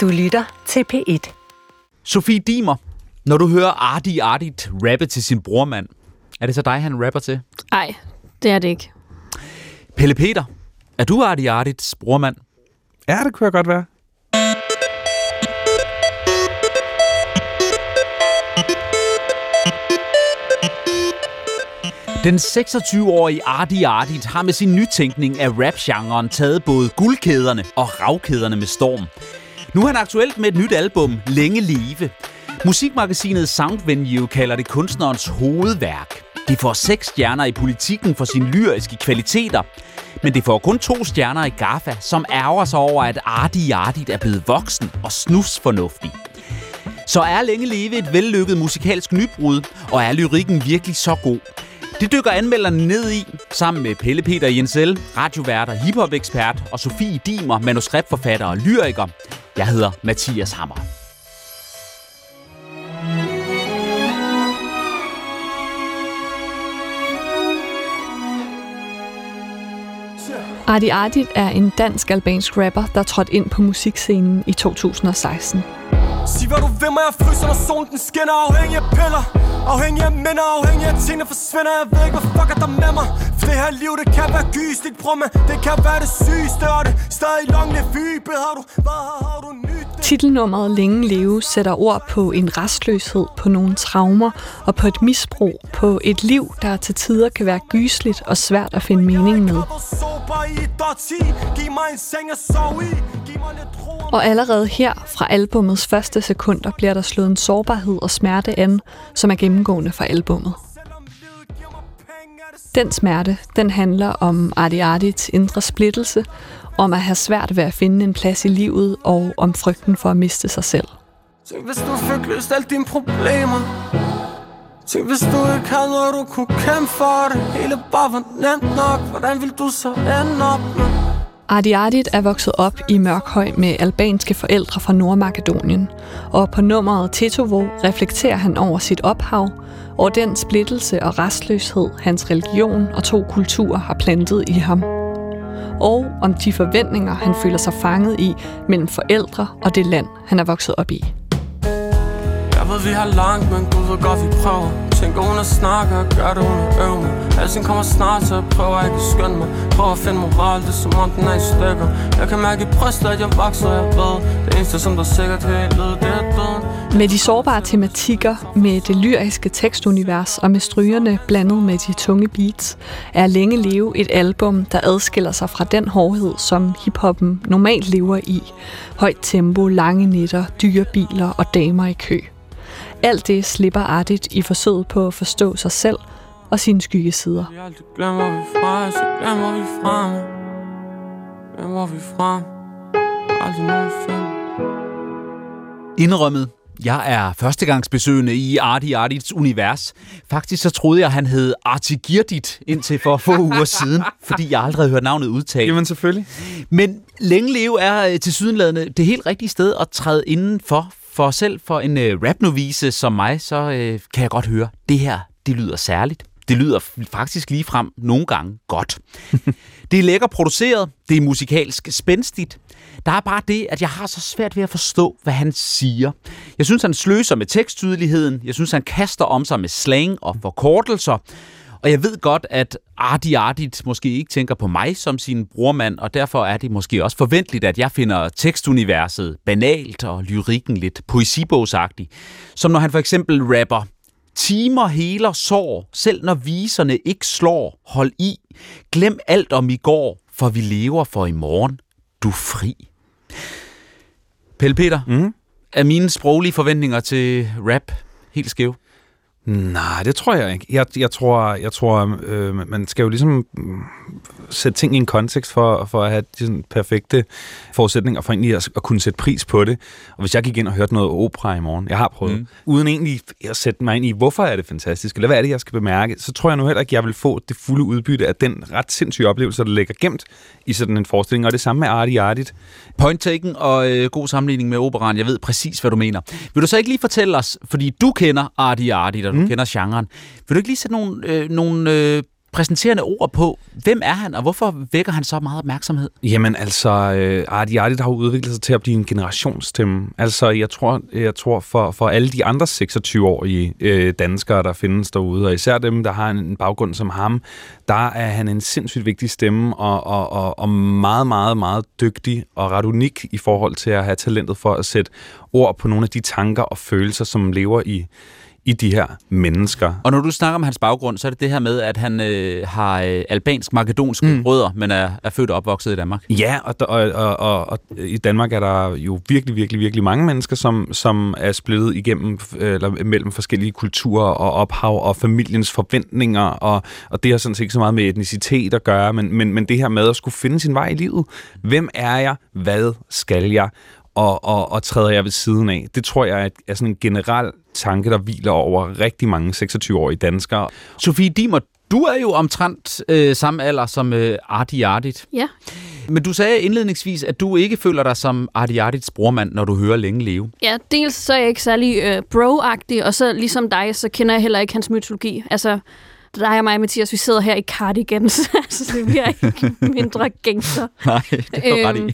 Du lytter til P1. Sofie Dimer, når du hører Ardi Ardit rappe til sin brormand, er det så dig, han rapper til? Nej, det er det ikke. Pelle Peter, er du Ardi Ardits brormand? Ja, det kunne jeg godt være. Den 26-årige Ardi Ardit har med sin nytænkning af rapgenren taget både guldkæderne og ravkæderne med storm. Nu er han aktuelt med et nyt album, Længe Live. Musikmagasinet Soundvenue kalder det kunstnerens hovedværk. Det får seks stjerner i politikken for sine lyriske kvaliteter. Men det får kun to stjerner i GAFA, som ærger sig over, at Ardi Artit er blevet voksen og snusfornuftig. Så er Længe Leve et vellykket musikalsk nybrud, og er lyrikken virkelig så god? Det dykker anmelderne ned i, sammen med Pelle Peter Jensel, radioværter, hiphop-ekspert og Sofie Dimer, manuskriptforfatter og lyriker. Jeg hedder Mathias Hammer. Ardi Ardit er en dansk-albansk rapper, der trådte ind på musikscenen i 2016. Sig hvad du vil mig, jeg fryser, når solen den skinner. Afhængig af piller, afhængig af minder Afhængig af tingene forsvinder. Jeg ved ikke, hvad fuck er der med mig? For det her liv, det kan være gysligt, man Det kan være det sygeste, og det stadig langt vibe Har du, hvad har du nyt? Titelnummeret Længe Leve sætter ord på en restløshed, på nogle traumer og på et misbrug, på et liv, der til tider kan være gysligt og svært at finde mening med. Og allerede her, fra albumets første sekunder, bliver der slået en sårbarhed og smerte an, som er gennemgående for albummet. Den smerte, den handler om Adi Ardits indre splittelse, om at have svært ved at finde en plads i livet, og om frygten for at miste sig selv. Tænk, hvis du fik løst alle dine problemer Tænk, hvis du ikke havde noget, du kunne kæmpe for det Hele bare var nemt nok Hvordan vil du så ende op med? Ardi Ardit er vokset op i Mørkhøj med albanske forældre fra Nordmakedonien, og på nummeret Tetovo reflekterer han over sit ophav, og den splittelse og restløshed, hans religion og to kulturer har plantet i ham. Og om de forventninger, han føler sig fanget i mellem forældre og det land, han er vokset op i. Jeg ved, vi har langt, men Gud ved godt, vi prøver Tænk hun at snakke og gør det, hun er øv mig Alting kommer snart, så jeg prøver ikke at skønne mig. Prøver at finde moral, det er som om den er i stykker. Jeg kan mærke i brystet, at jeg vokser, jeg ved. Det eneste, som der sikkert kan lede, det er døden. Med de sårbare tematikker, med det lyriske tekstunivers og med strygerne blandet med de tunge beats, er Længe Leve et album, der adskiller sig fra den hårdhed, som hiphoppen normalt lever i. Højt tempo, lange nætter, dyre biler og damer i kø. Alt det slipper Ardit i forsøget på at forstå sig selv og sine skyggesider. Glemmer vi fra, så glemmer vi frem Glemmer vi frem Aldrig nogensinde Indrømmet, jeg er førstegangsbesøgende i Ardi Ardits univers. Faktisk så troede jeg, han hed Arti Girdit indtil for få uger siden, fordi jeg aldrig havde hørt navnet udtalt. Jamen selvfølgelig. Men Længe Leve er øh, til sydenladende det helt rigtige sted at træde indenfor. For selv for en øh, rapnovise som mig, så øh, kan jeg godt høre, det her, det lyder særligt. Det lyder faktisk lige frem nogle gange godt. det er lækker produceret, det er musikalsk spændstigt. Der er bare det, at jeg har så svært ved at forstå, hvad han siger. Jeg synes, han sløser med teksttydeligheden. Jeg synes, han kaster om sig med slang og forkortelser. Og jeg ved godt, at Ardi Ardit måske ikke tænker på mig som sin brormand, og derfor er det måske også forventeligt, at jeg finder tekstuniverset banalt og lyrikken lidt poesibogsagtig. Som når han for eksempel rapper, Timer heler sår, selv når viserne ikke slår. Hold i. Glem alt om i går, for vi lever for i morgen. Du er fri. Pelle Peter, Mm. er mine sproglige forventninger til rap helt skæve? Nej, det tror jeg ikke. Jeg, jeg tror, jeg tror øh, man skal jo ligesom mm, sætte ting i en kontekst for, for at have de sådan, perfekte forudsætninger for egentlig at, at kunne sætte pris på det. Og hvis jeg gik ind og hørte noget opera i morgen, jeg har prøvet, Mm. uden egentlig at sætte mig ind i, hvorfor er det fantastisk, eller hvad er det, jeg skal bemærke, så tror jeg nu heller ikke, jeg vil få det fulde udbytte af den ret sindssyge oplevelse, der ligger gemt i sådan en forestilling. Og det samme med Arti Ardit. Point taken og øh, god sammenligning med operan. Jeg ved præcis, hvad du mener. Vil du så ikke lige fortælle os, fordi du kender Arti Arti, og du mm. kender genren. Vil du ikke lige sætte nogle, øh, nogle øh, præsenterende ord på, hvem er han, og hvorfor vækker han så meget opmærksomhed? Jamen altså, øh, Artie Artie har udviklet sig til at blive en generationsstemme. Altså, jeg tror, jeg tror for, for alle de andre 26-årige øh, danskere, der findes derude, og især dem, der har en, en baggrund som ham, der er han en sindssygt vigtig stemme, og, og, og, og meget, meget, meget dygtig og ret unik i forhold til at have talentet for at sætte ord på nogle af de tanker og følelser, som lever i i de her mennesker. Og når du snakker om hans baggrund, så er det det her med, at han øh, har øh, albansk-makedonske mm. rødder, men er, er født og opvokset i Danmark. Ja, og, og, og, og, og i Danmark er der jo virkelig, virkelig, virkelig mange mennesker, som, som er splittet igennem eller mellem forskellige kulturer og ophav og familiens forventninger, og, og det har sådan set ikke så meget med etnicitet at gøre, men, men, men det her med at skulle finde sin vej i livet. Hvem er jeg? Hvad skal jeg? Og, og, og træder jeg ved siden af. Det tror jeg er, er sådan en generel tanke, der hviler over rigtig mange 26-årige danskere. Sofie Dimer, du er jo omtrent øh, samme alder som øh, Arti Ardit. Ja. Men du sagde indledningsvis, at du ikke føler dig som Arti Ardits brormand, når du hører Længe Leve. Ja, dels så er jeg ikke særlig øh, bro-agtig, og så ligesom dig, så kender jeg heller ikke hans mytologi. Altså, dig og mig, Mathias, vi sidder her i cardigans, så det bliver ikke mindre gangster. Nej, det var ret i. Øhm,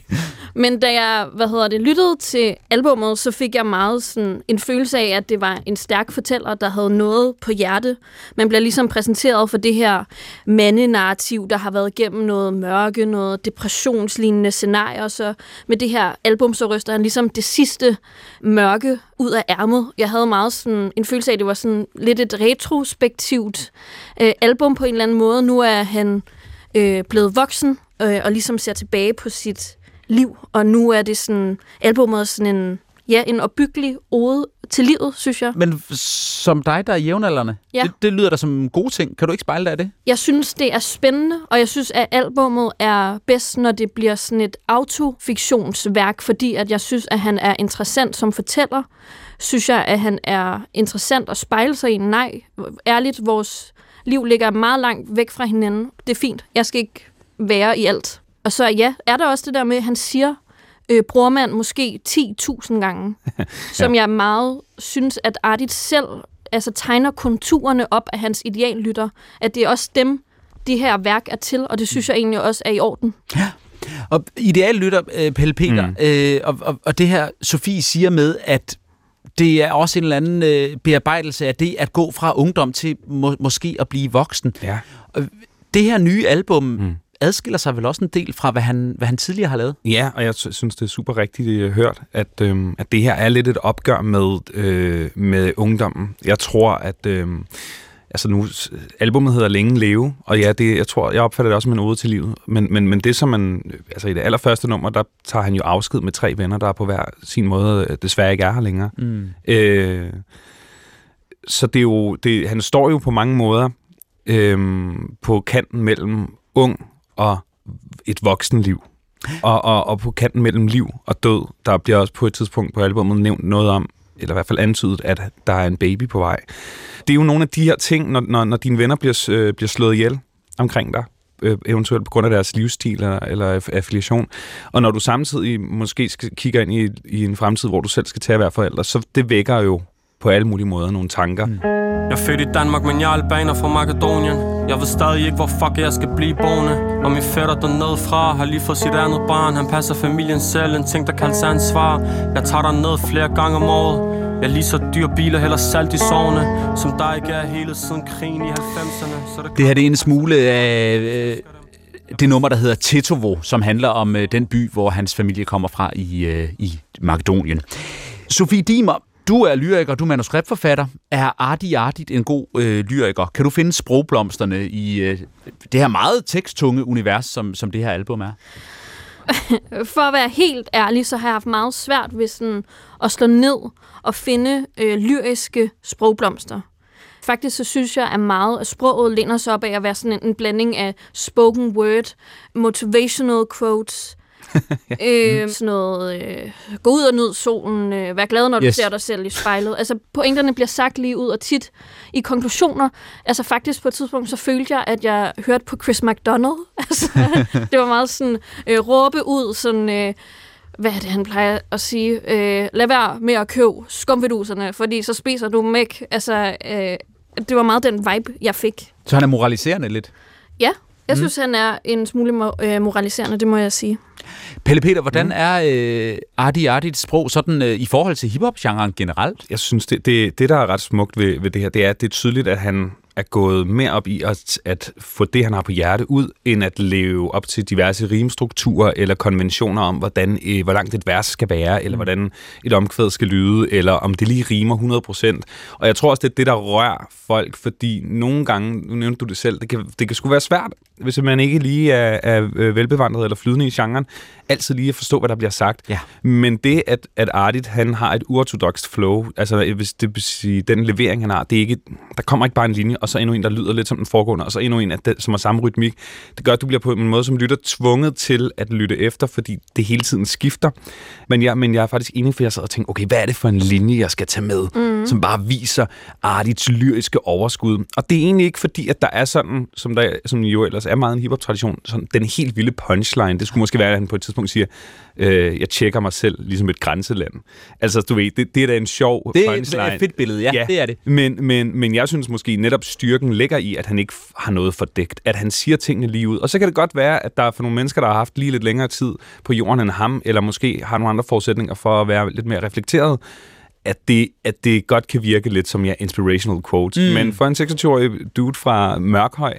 men da jeg, hvad hedder det, lyttede til albummet, så fik jeg meget sådan en følelse af, at det var en stærk fortæller, der havde noget på hjerte. Man bliver ligesom præsenteret for det her mandenarrativ, der har været igennem noget mørke, noget depressionslignende scenarier. Så med det her album, så ryster han ligesom det sidste mørke ud af ærmet. Jeg havde meget sådan en følelse af, at det var sådan lidt et retrospektivt øh, album på en eller anden måde. Nu er han øh, blevet voksen øh, og ligesom ser tilbage på sit liv, og nu er det sådan, albumet sådan en, ja, en opbyggelig ode til livet, synes jeg. Men som dig, der er jævnaldrende, ja. det, det lyder da som en god ting. Kan du ikke spejle dig af det? Jeg synes, det er spændende, og jeg synes, at albummet er bedst, når det bliver sådan et autofiktionsværk, fordi at jeg synes, at han er interessant som fortæller. Synes jeg, at han er interessant at spejle sig i? Nej, ærligt, vores liv ligger meget langt væk fra hinanden. Det er fint. Jeg skal ikke være i alt. Og så ja, er der også det der med, at han siger øh, brormand måske 10.000 gange, ja. som jeg meget synes, at Ardit selv altså, tegner konturerne op af hans ideallytter. At det er også dem, de her værk er til, og det synes jeg egentlig også er i orden. Ja. Og ideallytter, øh, Pelle Peter, mm. øh, og, og, og det her Sofie siger med, at det er også en eller anden øh, bearbejdelse af det at gå fra ungdom til må, måske at blive voksen. Ja. Det her nye album mm. Adskiller sig vel også en del fra, hvad han, hvad han tidligere har lavet? Ja, og jeg synes, det er super rigtigt øh, hørt, at, øh, at det her er lidt et opgør med, øh, med ungdommen. Jeg tror, at... Øh, altså nu, albumet hedder Længe Leve, og ja, det, jeg tror, jeg opfatter det også som en ode til livet. Men, men, men det som man, altså i det allerførste nummer, der tager han jo afsked med tre venner, der er på hver sin måde øh, desværre ikke er her længere. Mm. Øh, så det er jo, det, han står jo på mange måder øh, på kanten mellem ung og et voksenliv. Og, og, og på kanten mellem liv og død, der bliver også på et tidspunkt på albumet nævnt noget om, eller i hvert fald antydet, at der er en baby på vej. Det er jo nogle af de her ting, når, når, når dine venner bliver, øh, bliver slået ihjel omkring dig, øh, eventuelt på grund af deres livsstil eller, eller affiliation. Og når du samtidig måske skal, kigger ind i, i en fremtid, hvor du selv skal til at være forældre, så det vækker jo på alle mulige måder nogle tanker. Mm. Jeg er født i Danmark, men jeg er albaner fra Makedonien Jeg ved stadig ikke, hvor fuck jeg skal blive boende Og min fætter dernede fra har lige fået sit andet barn Han passer familien selv, en ting der kaldes ansvar Jeg tager der ned flere gange om året jeg lige så dyr biler, heller salt i sovne Som der ikke er hele siden krigen i 90'erne så det, det her det er en smule af øh, det nummer, der hedder Tetovo, som handler om øh, den by, hvor hans familie kommer fra i, øh, i Makedonien. Sofie Dimer, du er lyriker, du er manuskriptforfatter. Er Arti Artit en god øh, lyriker? Kan du finde sprogblomsterne i øh, det her meget teksttunge univers, som, som det her album er? For at være helt ærlig, så har jeg haft meget svært ved sådan at slå ned og finde øh, lyriske sprogblomster. Faktisk så synes jeg, at meget af sproget læner sig op af at være sådan en, en blanding af spoken word, motivational quotes, øh, sådan noget, øh, gå ud og nyd solen, øh, vær glad, når du yes. ser dig selv i spejlet. Altså, pointerne bliver sagt lige ud, og tit i konklusioner. Altså, faktisk på et tidspunkt, så følte jeg, at jeg hørte på Chris McDonald. Altså, det var meget sådan, øh, råbe ud, sådan... Øh, hvad er det, han plejer at sige? Øh, lad være med at købe skumveduserne, fordi så spiser du ikke. Altså, øh, det var meget den vibe, jeg fik. Så han er moraliserende lidt. Ja, jeg mm. synes, han er en smule øh, moraliserende, det må jeg sige. Pelle Peter, hvordan mm. er øh, Arti Artits sprog sådan øh, i forhold til hiphop-genren generelt? Jeg synes, det, det, det der er ret smukt ved, ved det her, det er, at det er tydeligt, at han er gået mere op i at, at få det, han har på hjerte ud, end at leve op til diverse rimstrukturer eller konventioner om, hvordan, øh, hvor langt et vers skal være, eller mm. hvordan et omkvæd skal lyde, eller om det lige rimer 100%. Og jeg tror også, det er det, der rører folk, fordi nogle gange, nu nævnte du det selv, det kan, det kan sgu være svært, hvis man ikke lige er, er øh, velbevandret eller flydende i genren, altid lige at forstå, hvad der bliver sagt. Ja. Men det, at, at Artit, han har et uorthodoxt flow, altså hvis det vil sige, den levering, han har, det er ikke, der kommer ikke bare en linje, og så endnu en, der lyder lidt som den foregående, og så endnu en, at det, som har samme rytmik. Det gør, at du bliver på en måde som lytter tvunget til at lytte efter, fordi det hele tiden skifter. Men jeg, men jeg er faktisk enig, for jeg sad og tænkte, okay, hvad er det for en linje, jeg skal tage med, mm. som bare viser Artits lyriske overskud. Og det er egentlig ikke fordi, at der er sådan, som, der, som jo ellers er meget en hiphop-tradition, sådan den helt vilde punchline. Det skulle måske være, at han på et tidspunkt siger, øh, jeg tjekker mig selv ligesom et grænseland. Altså, du ved, det, det er da en sjov det punchline. Det er et fedt billede, ja, ja. det er det. Men, men, men jeg synes måske netop styrken ligger i, at han ikke har noget fordækt. At han siger tingene lige ud. Og så kan det godt være, at der er for nogle mennesker, der har haft lige lidt længere tid på jorden end ham, eller måske har nogle andre forudsætninger for at være lidt mere reflekteret, at det, at det godt kan virke lidt som ja, inspirational quotes. Mm. Men for en 26-årig dude fra Mørkhøj,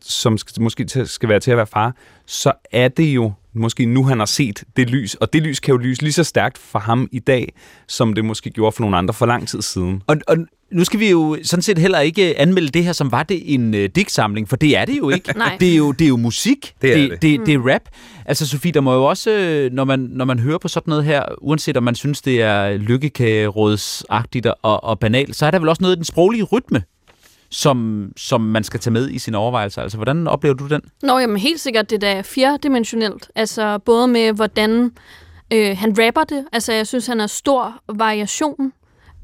som skal, måske til, skal være til at være far, så er det jo måske nu, han har set det lys, og det lys kan jo lyse lige så stærkt for ham i dag, som det måske gjorde for nogle andre for lang tid siden. Og, og nu skal vi jo sådan set heller ikke anmelde det her, som var det en øh, digtsamling, for det er det jo ikke. Nej. Det er jo, det er jo musik. Det er det, det. det, det er rap. Altså Sofie, der må jo også, øh, når man, når man hører på sådan noget her, uanset om man synes, det er lykkekagerådsagtigt og, og banalt, så er der vel også noget i den sproglige rytme, som, som man skal tage med i sine overvejelser. Altså, hvordan oplever du den? Nå, jamen helt sikkert, det der er firedimensionelt. Altså, både med, hvordan øh, han rapper det. Altså, jeg synes, han har stor variation.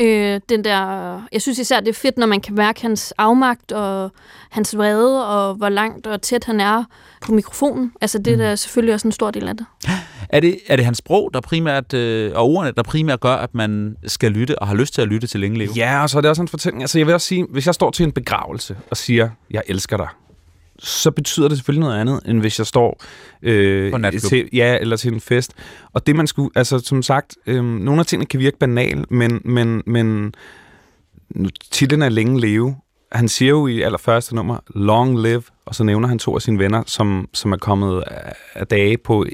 Øh, den der, jeg synes især, det er fedt, når man kan mærke hans afmagt og hans vrede, og hvor langt og tæt han er på mikrofonen. Altså, det er da selvfølgelig også en stor del af det. Er det, er det hans sprog, der primært, øh, og ordene, der primært gør, at man skal lytte og har lyst til at lytte til længe leve? Ja, og så er det også en fortælling. Altså, jeg vil også sige, hvis jeg står til en begravelse og siger, jeg elsker dig, så betyder det selvfølgelig noget andet, end hvis jeg står øh, På til, ja, eller til en fest. Og det man skulle, altså som sagt, øh, nogle af tingene kan virke banal, men, men, men titlen er længe leve. Han siger jo i allerførste nummer, long live, og så nævner han to af sine venner, som, som er kommet af dage på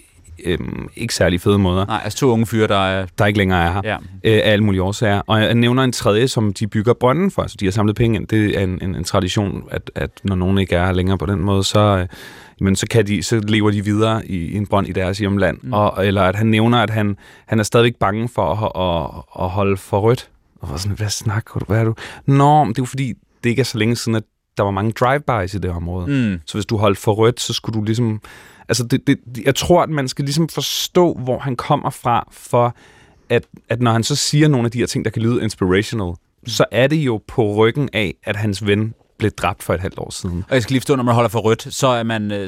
øh, ikke særlig fede måder, Nej, altså to unge fyre, der er... der ikke længere er her Ja. øh, af alle mulige årsager. Og jeg nævner en tredje, som de bygger brønden for. Altså, de har samlet penge ind. Det er en, en, en tradition, at, at når nogen ikke er her længere på den måde, så, øh, men så, kan de, så lever de videre i, i en brønd i deres hjemland. Mm. Og, eller at han nævner, at han, han er stadigvæk bange for at, at, at holde for rødt. Og var sådan, hvad snakker du? Hvad er du? Nå, men det er jo fordi, det ikke er så længe siden, at der var mange drive-bys i det område. Mm. Så hvis du holdt for rødt, så skulle du ligesom... Altså, det, det, jeg tror, at man skal ligesom forstå, hvor han kommer fra, for at, at når han så siger nogle af de her ting, der kan lyde inspirational, så er det jo på ryggen af, at hans ven blev dræbt for et halvt år siden. Og jeg skal lige forstå, når man holder for rødt, så er man... Øh,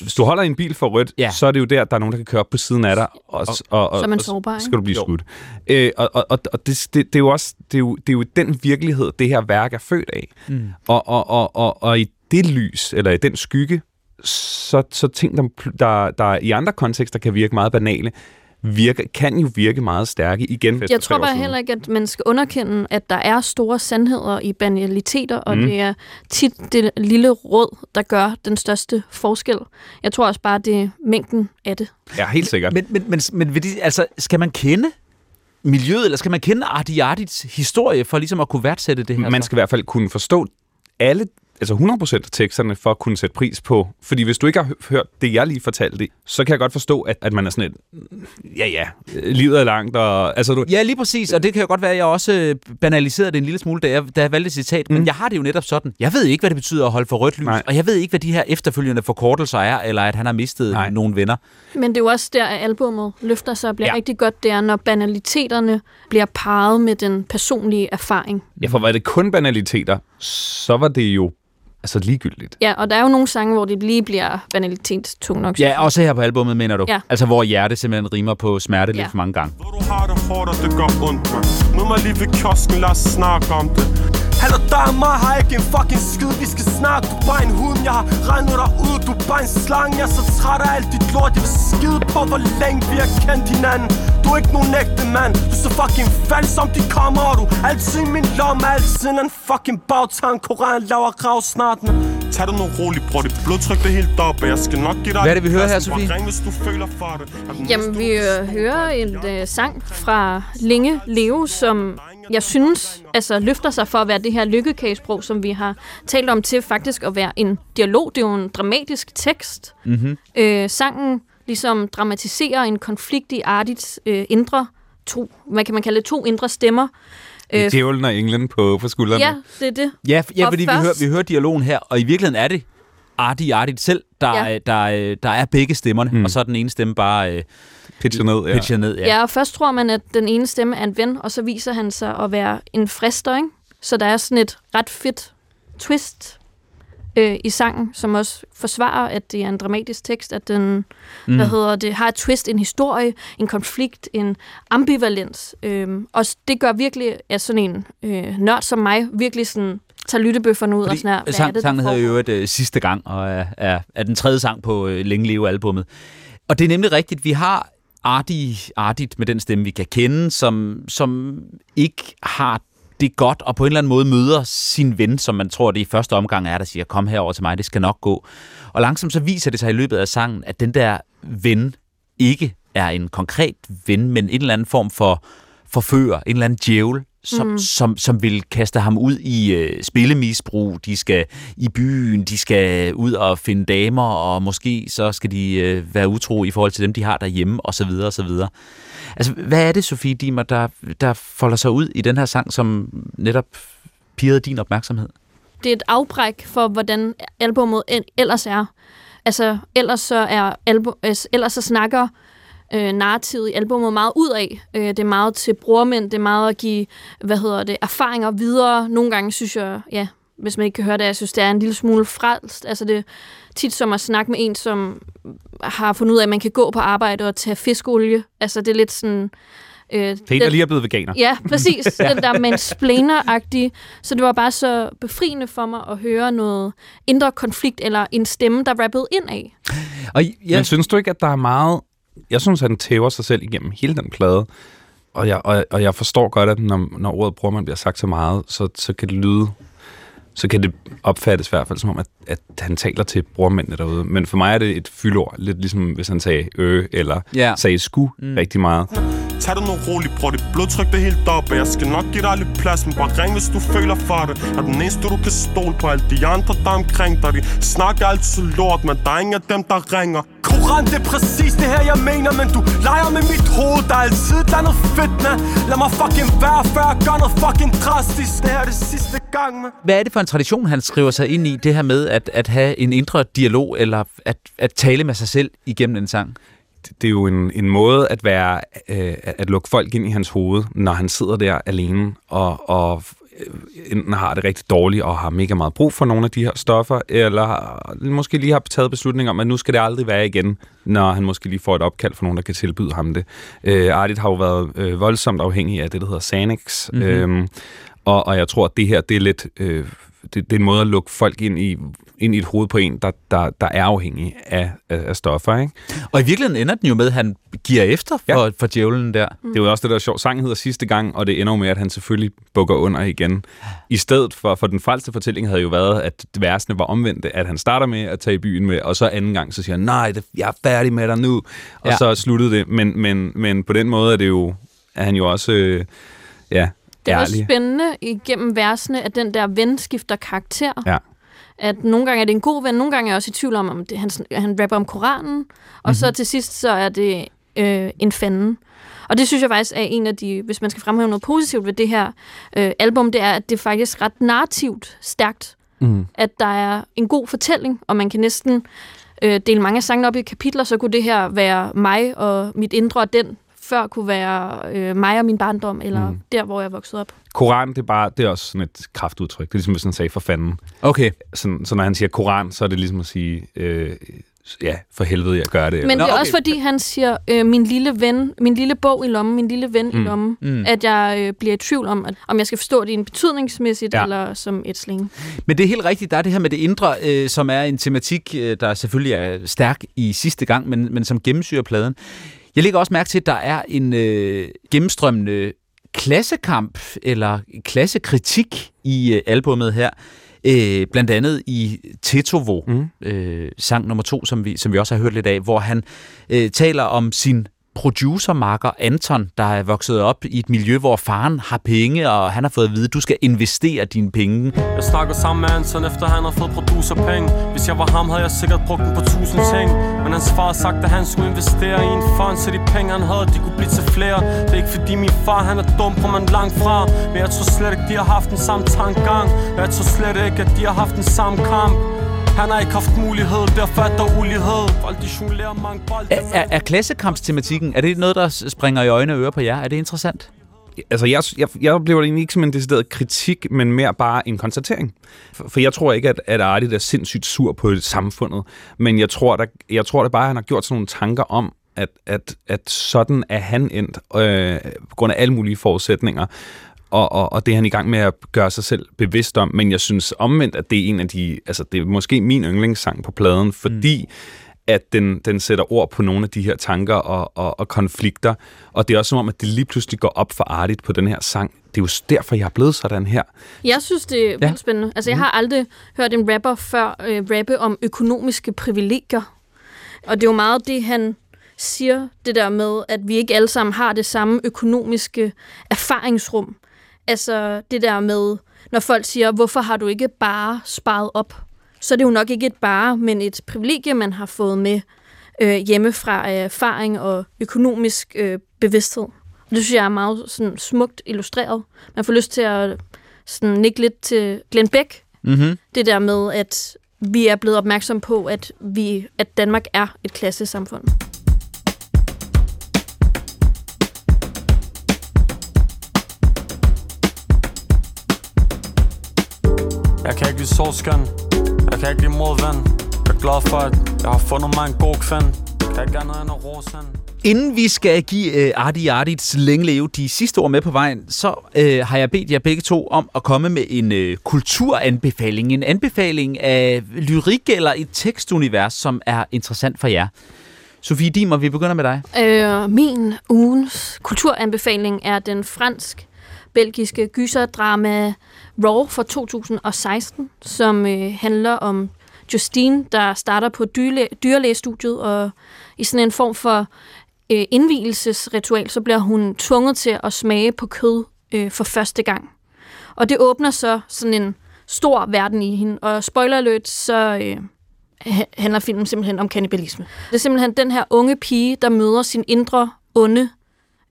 Hvis du holder i en bil for rødt, Ja. så er det jo der, at der er nogen, der kan køre op på siden af dig, og, og, og, Så er man sårbar, og skal du blive Jo. skudt. Øh, og og, og, og det, det, det, er jo også det er jo, det er jo den virkelighed, det her værk er født af. Mm. Og, og, og, og, og i det lys, eller i den skygge, så, så ting, der, der, der i andre kontekster kan virke meget banale, virke, kan jo virke meget stærke igen. Jeg tror bare heller ikke, at man skal underkende, at der er store sandheder i banaliteter, og Mm. det er tit det lille råd, der gør den største forskel. Jeg tror også bare, det er mængden af det. Ja, helt sikkert. Men, men, men, men vil de, altså, skal man kende miljøet, eller skal man kende Arti Artits historie, for ligesom at kunne værdsætte det her? Man så? skal i hvert fald kunne forstå alle, altså 100% af teksterne, for at kunne sætte pris på. Fordi hvis du ikke har hø- hørt det, jeg lige fortalte, så kan jeg godt forstå, at, at man er sådan et, ja ja, øh, livet er langt, og altså du, Ja, lige præcis, og det kan jo godt være, at jeg også øh, banaliserede det en lille smule, da jeg, da jeg valgte citat, mm. men jeg har det jo netop sådan. Jeg ved ikke, hvad det betyder at holde for rødt lys, Nej. og jeg ved ikke, hvad de her efterfølgende forkortelser er, eller at han har mistet Nej. Nogle venner. Men det er jo også der, at albummet løfter sig og bliver Ja. ja. rigtig godt, det er, når banaliteterne bliver parret med den personlige erfaring. ja, for var det kun banaliteter, så var det jo altså ligegyldigt. Ja, og der er jo nogle sange, hvor det lige bliver banalitetstung nok. Ja, også her på albummet, mener du? Ja. Altså, hvor hjerte simpelthen rimer på smerte ja. Ja. lidt for mange gange. Hvor du har det hårdt, og det gør ondt, man Mød mig lige ved kiosken, lad os snakke om det Hallo der er mig, har ikke en fucking skid. Vi skal snakke, du er bare en hund. Jeg har regnet dig ud, du er bare en slange Jeg er så træt af alt dit lort. Jeg vil skide på, hvor længe vi har kendt hinanden. Du er ikke nogen ægte mand. Du er så fucking falsk som de kommer Og du altid i min lomme. Altid en fucking bagtank. Koran laver rav snart men Tag det nu roligt, bror. Dit blodtryk det er helt oppe Jeg skal nok give dig Hvad er det, vi hører her, Sofie? Ring, hvis du føler for det. Jamen, vi øh, hører en øh, sang fra Linge Leo, som jeg synes altså, løfter sig for at være det her lykkekagesprog, som vi har talt om til faktisk at være en dialog. Det er jo en dramatisk tekst. Mm-hmm. Øh, sangen ligesom dramatiserer en konflikt i Ardits øh, indre to, hvad kan man kalde det, to indre stemmer. Øh, Djævlen og englen på, på skuldrene. ja, det er det. Ja, ja Og fordi vi, først- hører, vi hører dialogen her, og i virkeligheden er det Arti Artit selv, der, Ja. der, der, der er begge stemmerne, Mm. mm. og så er den ene stemme bare øh, Pitcher ned. Ja. pitcher ned. Ja. ja, og først tror man, at den ene stemme er en ven, og så viser han sig at være en frister, ikke? Så der er sådan et ret fedt twist øh, i sangen, som også forsvarer, at det er en dramatisk tekst, at den mm. hvad hedder det, har et twist, en historie, en konflikt, en ambivalens. Øhm, og det gør virkelig, at sådan en øh, nørd som mig virkelig sådan tager lyttebøfferne ud og sådan her, hvad er sang, det, sangen hedder jo et øh, sidste gang, og er, er, er den tredje sang på øh, Længe Leve albummet. Og det er nemlig rigtigt, vi har artig, artigt med den stemme, vi kan kende, som, som ikke har det godt, og på en eller anden måde møder sin ven, som man tror, det i første omgang er, der siger, kom herover til mig, det skal nok gå. Og langsomt så viser det sig i løbet af sangen, at den der ven ikke er en konkret ven, men en eller anden form for forfører, en eller anden djævel, som, mm. som, som vil kaste ham ud i øh, spillemisbrug. De skal i byen, de skal ud og finde damer, og måske så skal de øh, være utro i forhold til dem, de har derhjemme, osv. osv. Altså, hvad er det, Sofie Dimer, der, der folder sig ud i den her sang, som netop pirrede din opmærksomhed? det er et afbræk for, hvordan albummet en- ellers er. Altså, ellers så er album, øh, ellers så snakker øh, narrativet i albummet meget ud af. Øh, det er meget til brormænd, det er meget at give, hvad hedder det, erfaringer videre. Nogle gange synes jeg, ja, hvis man ikke kan høre det, jeg synes, det er en lille smule frelst. Altså, det er tit som at snakke med en, som har fundet ud af, at man kan gå på arbejde og tage fiskolie. Altså, det er lidt sådan... Øh, Det er en, der lige er blevet veganer. Ja, præcis. Den der mansplainer-agtige. Så det var bare så befriende for mig at høre noget indre konflikt, eller en stemme, der rappede ind af. Og ja, Men synes du ikke, at der er meget... Jeg synes, den tæver sig selv igennem hele den plade. Og jeg, og, og jeg forstår godt, at når, når ordet bror man bliver sagt så meget, så, så kan det lyde... Så kan det opfattes i hvert fald som om, at, at han taler til brormændene derude. Men for mig er det et fyldord. Lidt ligesom hvis han sagde ø, eller Ja. sagde sku mm. rigtig meget. Tag det nu roligt, bror, dit blodtryk det er helt oppe Jeg skal nok give dig lidt plads, men bare ring, hvis du føler for det. Jeg er den eneste, du kan stole på. Alle de andre, der er omkring dig De snakker altid lort, men der er ingen af dem, der ringer. Koran, det er præcis det her, jeg mener Men du leger med mit hoved. Der er altid et eller andet fedt, man Lad mig fucking være, før jeg gør noget fucking drastisk. Det her er det sidste gang, man hvad er det for en tradition, han skriver sig ind i, det her med at, at have en indre dialog, eller at, at tale med sig selv igennem en sang? Det er jo en, en måde at være øh, at lukke folk ind i hans hoved, når han sidder der alene og, og øh, enten har det rigtig dårligt og har mega meget brug for nogle af de her stoffer, eller måske lige har taget beslutning om, at nu skal det aldrig være igen, når han måske lige får et opkald fra nogen, der kan tilbyde ham det. Øh, Ardit har jo været øh, voldsomt afhængig af det, der hedder Xanax, Mhm. mm-hmm. øhm, og, og jeg tror, at det her, det er lidt... Øh, det, det er en måde at lukke folk ind i, ind i et hoved på en, der, der, der er afhængig af, af, af stoffer, ikke? Og i virkeligheden ender den jo med, at han giver efter for, ja. for djævlen der. Det er jo også det, der er sjovt. Sangen hedder sidste gang, og det ender jo med, at han selvfølgelig bukker under igen. I stedet for, for den falske fortælling havde jo været, at versene var omvendte, at han starter med at tage i byen med, og så anden gang, så siger han, nej, det, jeg er færdig med dig nu, og ja. så sluttede det. Men, men, men på den måde er det jo, er han jo også, øh, ja, Det er også spændende igennem versene, at den der ven skifter karakter. Ja. At nogle gange er det en god ven, nogle gange er jeg også i tvivl om, om det, han, han rapper om Koranen, og Mhm. mm-hmm. så til sidst så er det øh, en fanden. Og det synes jeg faktisk er en af de, hvis man skal fremhæve noget positivt ved det her øh, album, det er, at det er faktisk ret narrativt stærkt. Mm. At der er en god fortælling, og man kan næsten øh, dele mange af sangene op i kapitler, så kunne det her være mig og mit indre, og den før kunne være øh, mig og min barndom, eller mm. Der, hvor jeg voksede op. Koran, det er, bare, det er også sådan et kraftudtryk. Det er ligesom, hvis han sagde for fanden. Okay. Så, så når han siger Koran, så er det ligesom at sige, øh, ja, for helvede, jeg gør det. Men Nå, det er okay. også fordi, han siger, øh, min lille ven, min lille bog i lommen, min lille ven mm. i lommen, mm. at jeg øh, bliver i tvivl om, at, om jeg skal forstå det en betydningsmæssigt Ja. ja. eller som et sling. Men det er helt rigtigt, der er det her med det indre, øh, som er en tematik, øh, der selvfølgelig er stærk i sidste gang, men, men som gennemsyrer pladen. Jeg lægger også mærke til, at der er en øh, gennemstrømmende klassekamp eller klassekritik i øh, albummet her. Øh, blandt andet i Tetovo, mm. øh, sang nummer to, som vi, som vi også har hørt lidt af, hvor han øh, taler om sin producermarker Anton, der er vokset op i et miljø, hvor faren har penge, og han har fået at vide, at du skal investere dine penge. Jeg snakker sammen med Anton, efter han har fået producerpenge. Hvis jeg var ham, havde jeg sikkert brugt dem på tusind ting. Men hans far har sagt, at han skulle investere i en fond Så de penge, han havde, de kunne blive til flere. Det er ikke fordi min far, han er dum på man langt fra. Men jeg tror slet ikke, de har haft den samme tankegang. Jeg tror slet ikke, at de har haft den samme kamp han har ikke haft mulighed, derfor er der ulighed Folk de jonglerer mange bolde Er, er, er klassekampstematikken, er det noget, der springer i øjne og ører på jer? Er det interessant? Altså, jeg, jeg, jeg oplever det egentlig ikke som en decideret kritik, men mere bare en konstatering. For, for jeg tror ikke, at, at Artit er sindssygt sur på samfundet, men jeg tror, der, jeg tror da bare, at han har gjort sådan nogle tanker om, at, at, at sådan er han endt, øh, på grund af alle mulige forudsætninger. Og, og, og det er han i gang med at gøre sig selv bevidst om. Men jeg synes omvendt, at det er en af de... Altså, det er måske min yndlingssang på pladen, fordi mm. at den, den sætter ord på nogle af de her tanker og, og, og konflikter. Og det er også som om, at det lige pludselig går op for Artit på den her sang. Det er jo derfor, jeg er blevet sådan her. Jeg synes, det er vildt Ja. spændende. Altså, jeg har aldrig hørt en rapper før øh, rappe om økonomiske privilegier. Og det er jo meget det, han siger, det der med, at vi ikke alle sammen har det samme økonomiske erfaringsrum. Altså det der med, når folk siger, hvorfor har du ikke bare sparet op? Så er det jo nok ikke et bare, men et privilegie, man har fået med øh, hjemmefra erfaring og økonomisk øh, bevidsthed. Og det synes jeg er meget sådan, smukt illustreret. Man får lyst til at sådan, nikke lidt til Glenn Beck. Mm-hmm. Det der med, at vi er blevet opmærksom på, at, vi, at Danmark er et klassesamfund. Jeg kan ikke lide solskin Jeg kan ikke lide modvind Jeg er glad for, at jeg har fundet mig en god kvinde Kan ikke andet end at rose hende Inden vi skal give uh, Arti Artits længe leve de sidste ord med på vejen, så uh, har jeg bedt jer begge to om at komme med en uh, kulturanbefaling. En anbefaling af lyrik eller et tekstunivers, som er interessant for jer. Sofie Dimer, vi begynder med dig. Øh, min ugens kulturanbefaling er den fransk-belgiske gyserdrama Raw fra 2016, som øh, handler om Justine, der starter på dyrlæ- dyrlægestudiet, og i sådan en form for øh, indvielsesritual, så bliver hun tvunget til at smage på kød øh, for første gang. Og det åbner så sådan en stor verden i hende, og spoiler alert, så øh, ha- handler filmen simpelthen om kannibalisme. Det er simpelthen den her unge pige, der møder sin indre onde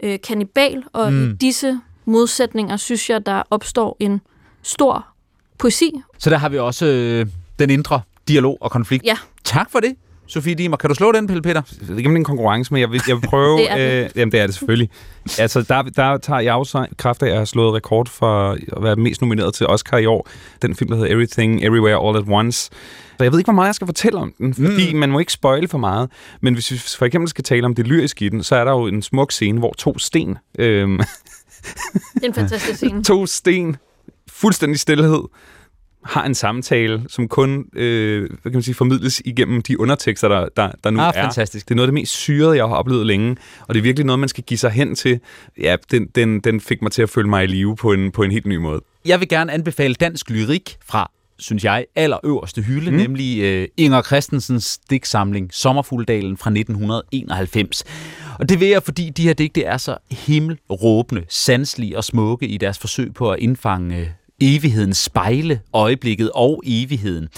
øh, kannibal, og mm. i disse modsætninger synes jeg, der opstår en stor poesi. Så der har vi også øh, den indre dialog og konflikt. Ja. Tak for det, Sofie Dimer. Kan du slå den, Pelle Peter? Ikke, det er en konkurrence, men jeg vil, jeg vil prøve... Det er det. Øh, jamen, det er det selvfølgelig. Altså, der, der tager jeg også kraft af, at jeg har slået rekord for at være mest nomineret til Oscar i år. Den film, der hedder Everything, Everywhere, All at Once. Så jeg ved ikke, hvor meget jeg skal fortælle om den, fordi mm. man må ikke spoile for meget. Men hvis vi for eksempel skal tale om det lyriske i den, så er der jo en smuk scene, hvor to sten... Øhm, Det er en fantastisk scene. to sten, fuldstændig stillhed, har en samtale, som kun øh, hvad kan man sige, formidles igennem de undertekster, der, der, der nu Ah, er. fantastisk. Det er noget af det mest syrede, jeg har oplevet længe, og det er virkelig noget, man skal give sig hen til. Ja, den, den, den fik mig til at føle mig i live på en, på en helt ny måde. Jeg vil gerne anbefale dansk lyrik fra, synes jeg, allerøverste hylde, mm. nemlig øh, Inger Christensens digtsamling Sommerfugldalen fra 1991. Og det vil jeg, fordi de her digte er så himmelråbende, sanselige og smukke i deres forsøg på at indfange øh, evighedens spejle, øjeblikket og evigheden.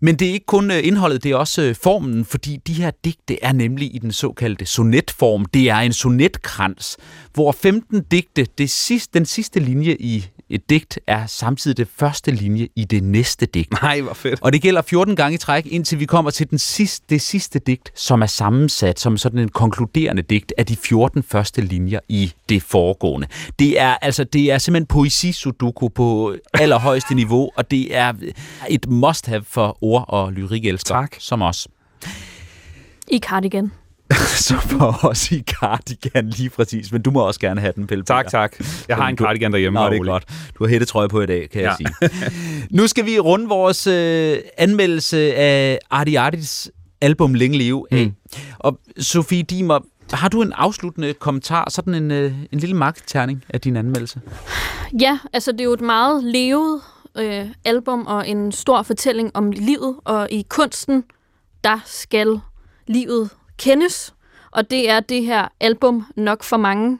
Men det er ikke kun øh, indholdet, det er også øh, formen, fordi de her digte er nemlig i den såkaldte sonetform. Det er en sonetkrans, hvor 15 digte, det sidste, den sidste linje i et digt, er samtidig det første linje i det næste digt. Nej, hvor fedt. Og det gælder 14 gange i træk, indtil vi kommer til den sidste, det sidste digt, som er sammensat som sådan en konkluderende digt af de 14 første linjer i det foregående. Det er altså det er simpelthen poesi sudoku på allerhøjeste niveau, og det er et must-have for ord- og lyrikelskere Tak. som os. I cardigan. så for os i cardigan lige præcis. Men du må også gerne have den, Pelle. Tak, tak. Jeg har en cardigan derhjemme. Nå, det er godt. Du har hættetrøje på i dag, kan ja. jeg sige. nu skal vi runde vores øh, anmeldelse af Arti Artis album Længe Leve af. Mm. Og Sofie Dimer, har du en afsluttende kommentar, sådan en, øh, en lille magtterning af din anmeldelse? Ja, altså det er jo et meget levet øh, album og en stor fortælling om livet, og i kunsten, der skal livet kendes, og det er det her album nok for mange.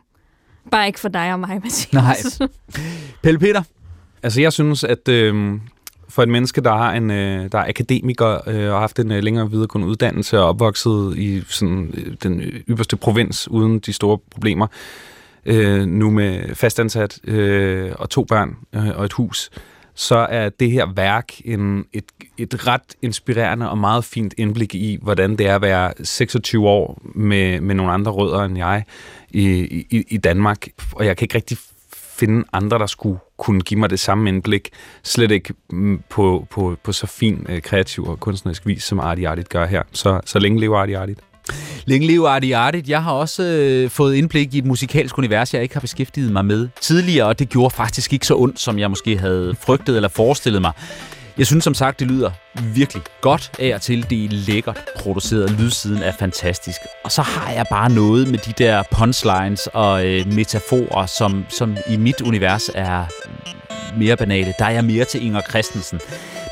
Bare ikke for dig og mig, Mathias. Nej. Pelle Peter? Altså, jeg synes, at øh, for et menneske, der, har en, øh, der er akademiker øh, og har haft en øh, længere videregående uddannelse og opvokset i sådan, øh, den ypperste provins uden de store problemer, øh, nu med fastansat øh, og to børn øh, og et hus, så er det her værk en, et, et ret inspirerende og meget fint indblik i, hvordan det er at være 26 år med, med nogle andre rødder end jeg i, i, i Danmark. Og jeg kan ikke rigtig finde andre, der skulle kunne give mig det samme indblik, slet ikke mm, på, på, på så fin, øh, kreativ og kunstnerisk vis, som Arti Artit gør her. Så, så længe lever Arti Artit. Længe leve Arti Artit. Jeg har også øh, fået indblik i et musikalsk univers, jeg ikke har beskæftiget mig med tidligere, og det gjorde faktisk ikke så ondt, som jeg måske havde frygtet eller forestillet mig. Jeg synes som sagt, det lyder virkelig godt af og til. Det er lækkert produceret. Lydsiden er fantastisk. Og så har jeg bare noget med de der punchlines og øh, metaforer, som, som i mit univers er mere banale. Der er jeg mere til Inger Christensen.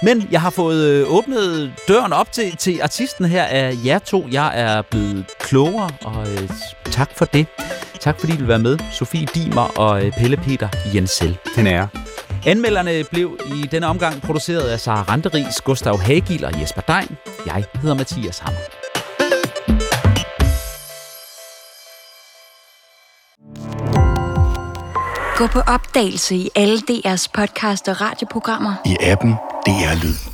Men jeg har fået øh, åbnet døren op til, til artisten her af jer to. Jeg er blevet klogere, og øh, tak for det. Tak fordi I vil være med, Sofie Dimer og øh, Pelle Peter Jensel. Den er Anmelderne blev i denne omgang produceret af Sara Randeris, Gustav Hagil og Jesper Dein. Jeg hedder Mathias Hammer. Gå på opdagelse i alle DR's podcast og radioprogrammer. I appen DR Lyd.